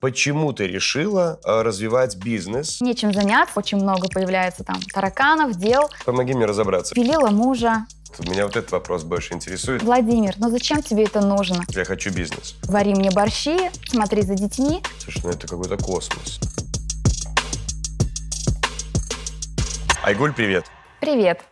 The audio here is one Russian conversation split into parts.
Почему ты решила э, развивать бизнес? Нечем заняться, очень много появляется там тараканов, дел. Помоги мне разобраться. Пилила мужа. Меня вот этот вопрос больше интересует. Владимир, ну зачем тебе это нужно? Я хочу бизнес. Вари мне борщи, смотри за детьми. Слушай, ну это какой-то космос. Айгуль, привет. Привет.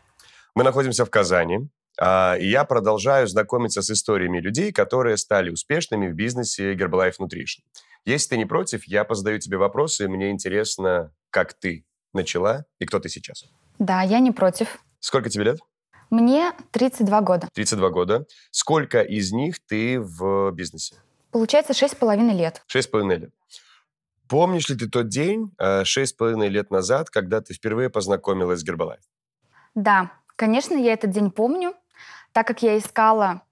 Мы находимся в Казани. А, И я продолжаю знакомиться с историями людей, которые стали успешными в бизнесе Herbalife Nutrition. Если ты не против, я позадаю тебе вопросы, и мне интересно, как ты начала и кто ты сейчас. Да, я не против. Сколько тебе лет? Мне 32 года. 32 года. Сколько из них ты в бизнесе? Получается 6,5 лет. Шесть с половиной лет. Помнишь ли ты тот день, э, шесть с половиной лет назад, когда ты впервые познакомилась с Herbalife? Да, конечно, я этот день помню, так как я искала,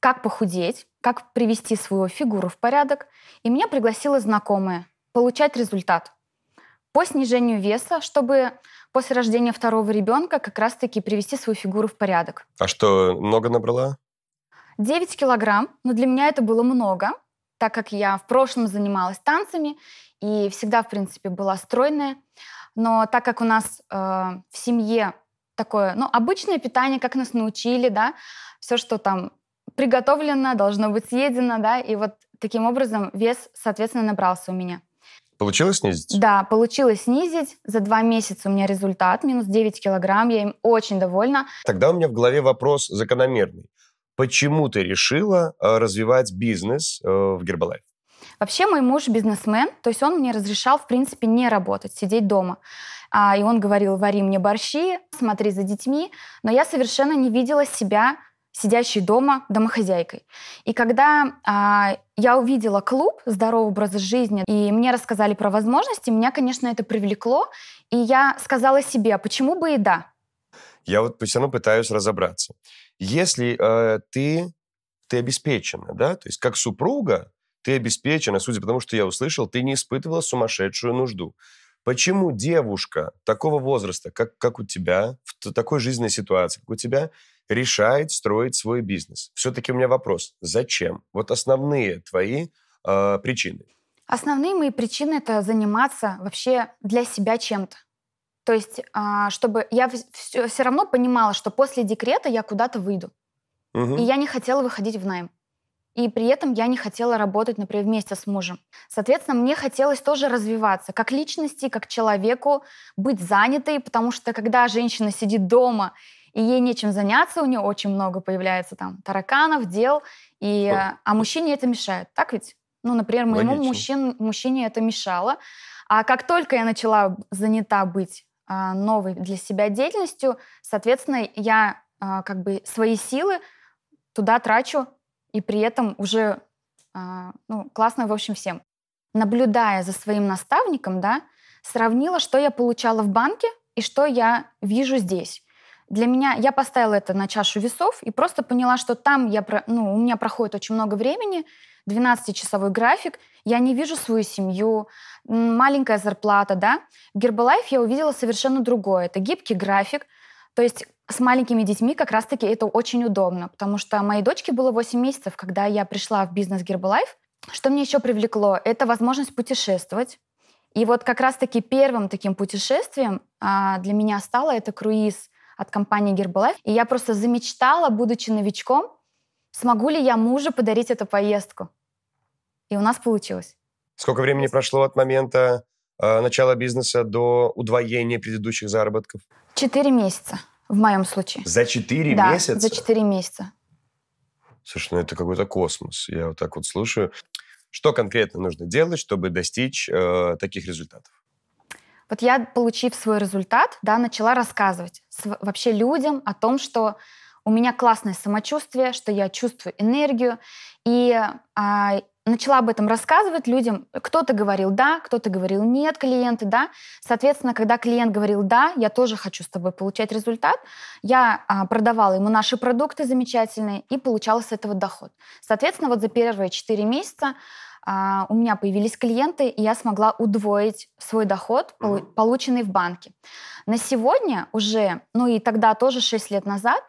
как похудеть, как привести свою фигуру в порядок, и меня пригласила знакомая получать результат по снижению веса, чтобы после рождения второго ребенка как раз-таки привести свою фигуру в порядок. А что, много набрала? 9 килограмм, но для меня это было много, так как я в прошлом занималась танцами и всегда, в принципе, была стройная. Но так как у нас э, в семье такое, ну, обычное питание, как нас научили, да, все, что там приготовлено, должно быть съедено, да, и вот таким образом вес, соответственно, набрался у меня. Получилось снизить? Да, получилось снизить. За два месяца у меня результат, минус 9 килограмм, я им очень довольна. Тогда у меня в голове вопрос закономерный. Почему ты решила э, развивать бизнес э, в Herbalife? Вообще мой муж бизнесмен, то есть он мне разрешал, в принципе, не работать, сидеть дома. А, и он говорил, вари мне борщи, смотри за детьми. Но я совершенно не видела себя сидящей дома домохозяйкой. И когда а, я увидела клуб «Здоровый образ жизни», и мне рассказали про возможности, меня, конечно, это привлекло. И я сказала себе, а почему бы и да? Я вот все равно пытаюсь разобраться. Если э, ты, ты обеспечена, да, то есть как супруга, ты обеспечена, судя по тому, что я услышал, ты не испытывала сумасшедшую нужду. Почему девушка такого возраста, как, как у тебя, в такой жизненной ситуации, как у тебя, решает строить свой бизнес? Все-таки у меня вопрос. Зачем? Вот основные твои э, причины. Основные мои причины это заниматься вообще для себя чем-то. То есть, а, чтобы я все, равно понимала, что после декрета я куда-то выйду. Мгм. И я не хотела выходить в найм. И при этом я не хотела работать, например, вместе с мужем. Соответственно, мне хотелось тоже развиваться как личности, как человеку, быть занятой, потому что когда женщина сидит дома и ей нечем заняться, у нее очень много появляется там тараканов, дел, и, э, а мужчине это мешает. Так ведь? Ну, например, моему Логично. мужчин, мужчине это мешало. А как только я начала занята быть а, новой для себя деятельностью, соответственно, я а, как бы свои силы туда трачу, и при этом уже а, ну, классно, в общем, всем. Наблюдая за своим наставником, да, сравнила, что я получала в банке и что я вижу здесь. Для меня, я поставила это на чашу весов и просто поняла, что там я, ну, у меня проходит очень много времени, 12-часовой график, я не вижу свою семью, маленькая зарплата, да. В Herbalife я увидела совершенно другое. Это гибкий график, то есть с маленькими детьми как раз-таки это очень удобно, потому что моей дочке было 8 месяцев, когда я пришла в бизнес Herbalife. Что мне еще привлекло? Это возможность путешествовать. И вот как раз-таки первым таким путешествием а, для меня стало это круиз от компании Herbalife. И я просто замечтала, будучи новичком, смогу ли я мужу подарить эту поездку. И у нас получилось. Сколько времени прошло от момента начала бизнеса до удвоения предыдущих заработков? Четыре месяца в моем случае. За 4 да, месяца? за четыре месяца. Слушай, ну это какой-то космос. Я вот так вот слушаю. Что конкретно нужно делать, чтобы достичь э, таких результатов? Вот я, получив свой результат, да, начала рассказывать св- вообще людям о том, что у меня классное самочувствие, что я чувствую энергию. И а, начала об этом рассказывать людям. Кто-то говорил да, кто-то говорил нет, клиенты, да. Соответственно, когда клиент говорил да, я тоже хочу с тобой получать результат, я а, продавала ему наши продукты замечательные и получала с этого доход. Соответственно, вот за первые 4 месяца а, у меня появились клиенты, и я смогла удвоить свой доход, полученный в банке. На сегодня уже, ну и тогда тоже 6 лет назад,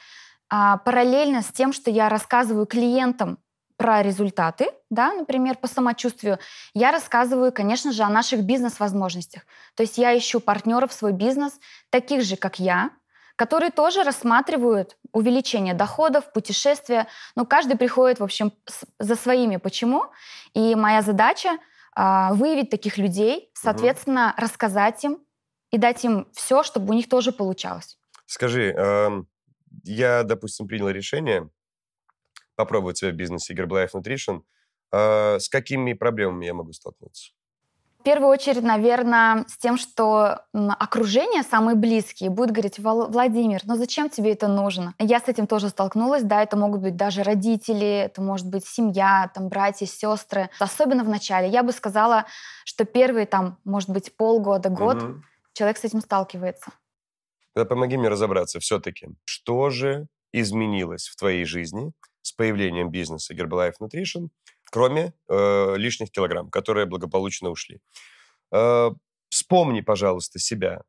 а, параллельно с тем, что я рассказываю клиентам про результаты, да, например, по самочувствию, я рассказываю, конечно же, о наших бизнес-возможностях. То есть я ищу партнеров в свой бизнес, таких же, как я, которые тоже рассматривают увеличение доходов, путешествия. Но каждый приходит, в общем, за своими. Почему? И моя задача а, выявить таких людей, соответственно, угу. рассказать им и дать им все, чтобы у них тоже получалось. Скажи, э, я, допустим, принял решение попробовать себя в бизнесе Herbalife Nutrition. Э, с какими проблемами я могу столкнуться? В первую очередь, наверное, с тем, что окружение, самые близкие, будет говорить, Владимир, ну зачем тебе это нужно? Я с этим тоже столкнулась, да, это могут быть даже родители, это может быть семья, там, братья, сестры. Особенно в начале. Я бы сказала, что первые, там, может быть, полгода, год угу. человек с этим сталкивается. Тогда помоги мне разобраться все-таки, что же изменилось в твоей жизни с появлением бизнеса Herbalife Nutrition – кроме э, лишних килограмм, которые благополучно ушли. Э, вспомни, пожалуйста, себя.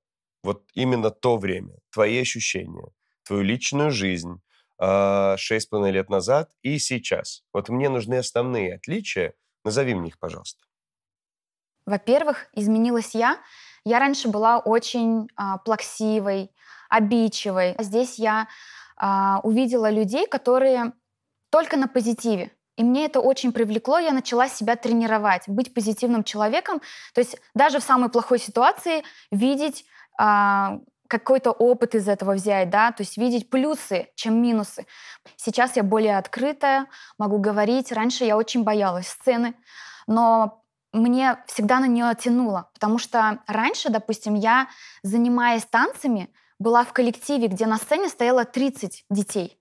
Вот именно то время, твои ощущения, твою личную жизнь э, шесть с половиной лет назад и сейчас. Вот мне нужны основные отличия. Назови мне их, пожалуйста. Во-первых, изменилась я. Я раньше была очень а, плаксивой, обидчивой. Здесь я а, увидела людей, которые только на позитиве. И мне это очень привлекло, я начала себя тренировать, быть позитивным человеком, то есть даже в самой плохой ситуации видеть а, какой-то опыт из этого взять, да, то есть видеть плюсы, чем минусы. Сейчас я более открытая, могу говорить. Раньше я очень боялась сцены, но мне всегда на нее тянуло, потому что раньше, допустим, я, занимаясь танцами, была в коллективе, где на сцене стояло 30 детей.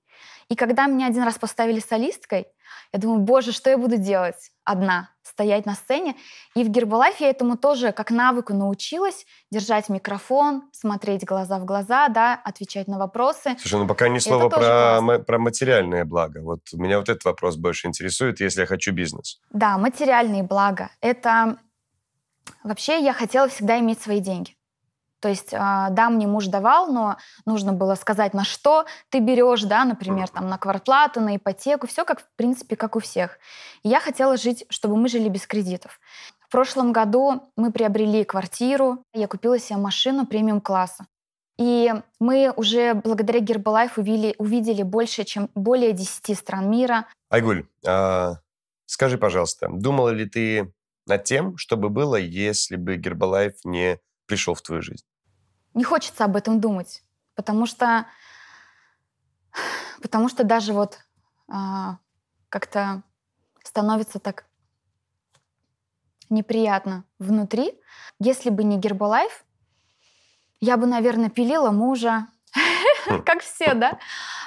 И когда меня один раз поставили солисткой, я думаю, боже, что я буду делать одна? Стоять на сцене. И в Гербалайфе я этому тоже как навыку научилась. Держать микрофон, смотреть глаза в глаза, да, отвечать на вопросы. Слушай, ну пока ни слова про, про материальное благо. Вот меня вот этот вопрос больше интересует, если я хочу бизнес. Да, материальные блага. Это... Вообще я хотела всегда иметь свои деньги. То есть, а, да, мне муж давал, но нужно было сказать, на что ты берешь, да, например, там, на квартплату, на ипотеку, все как, в принципе, как у всех. И я хотела жить, чтобы мы жили без кредитов. В прошлом году мы приобрели квартиру, я купила себе машину премиум-класса. И мы уже благодаря Гербалайф увидели, увидели больше, чем более 10 стран мира. Айгуль, а, скажи, пожалуйста, думала ли ты над тем, что бы было, если бы Гербалайф не пришел в твою жизнь? Не хочется об этом думать, потому что, потому что даже вот а, как-то становится так неприятно внутри. Если бы не Гербалайф, я бы, наверное, пилила мужа, как все, да,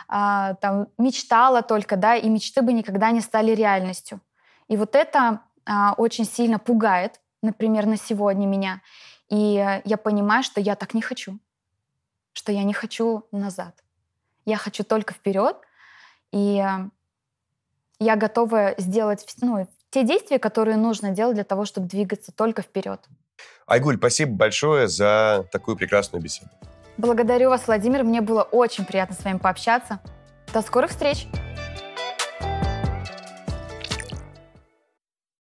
а, там мечтала только, да, и мечты бы никогда не стали реальностью. И вот это а, очень сильно пугает, например, на сегодня меня. И я понимаю, что я так не хочу, что я не хочу назад. Я хочу только вперед, и я готова сделать ну, те действия, которые нужно делать для того, чтобы двигаться только вперед. Айгуль, спасибо большое за такую прекрасную беседу. Благодарю вас, Владимир. Мне было очень приятно с вами пообщаться. До скорых встреч!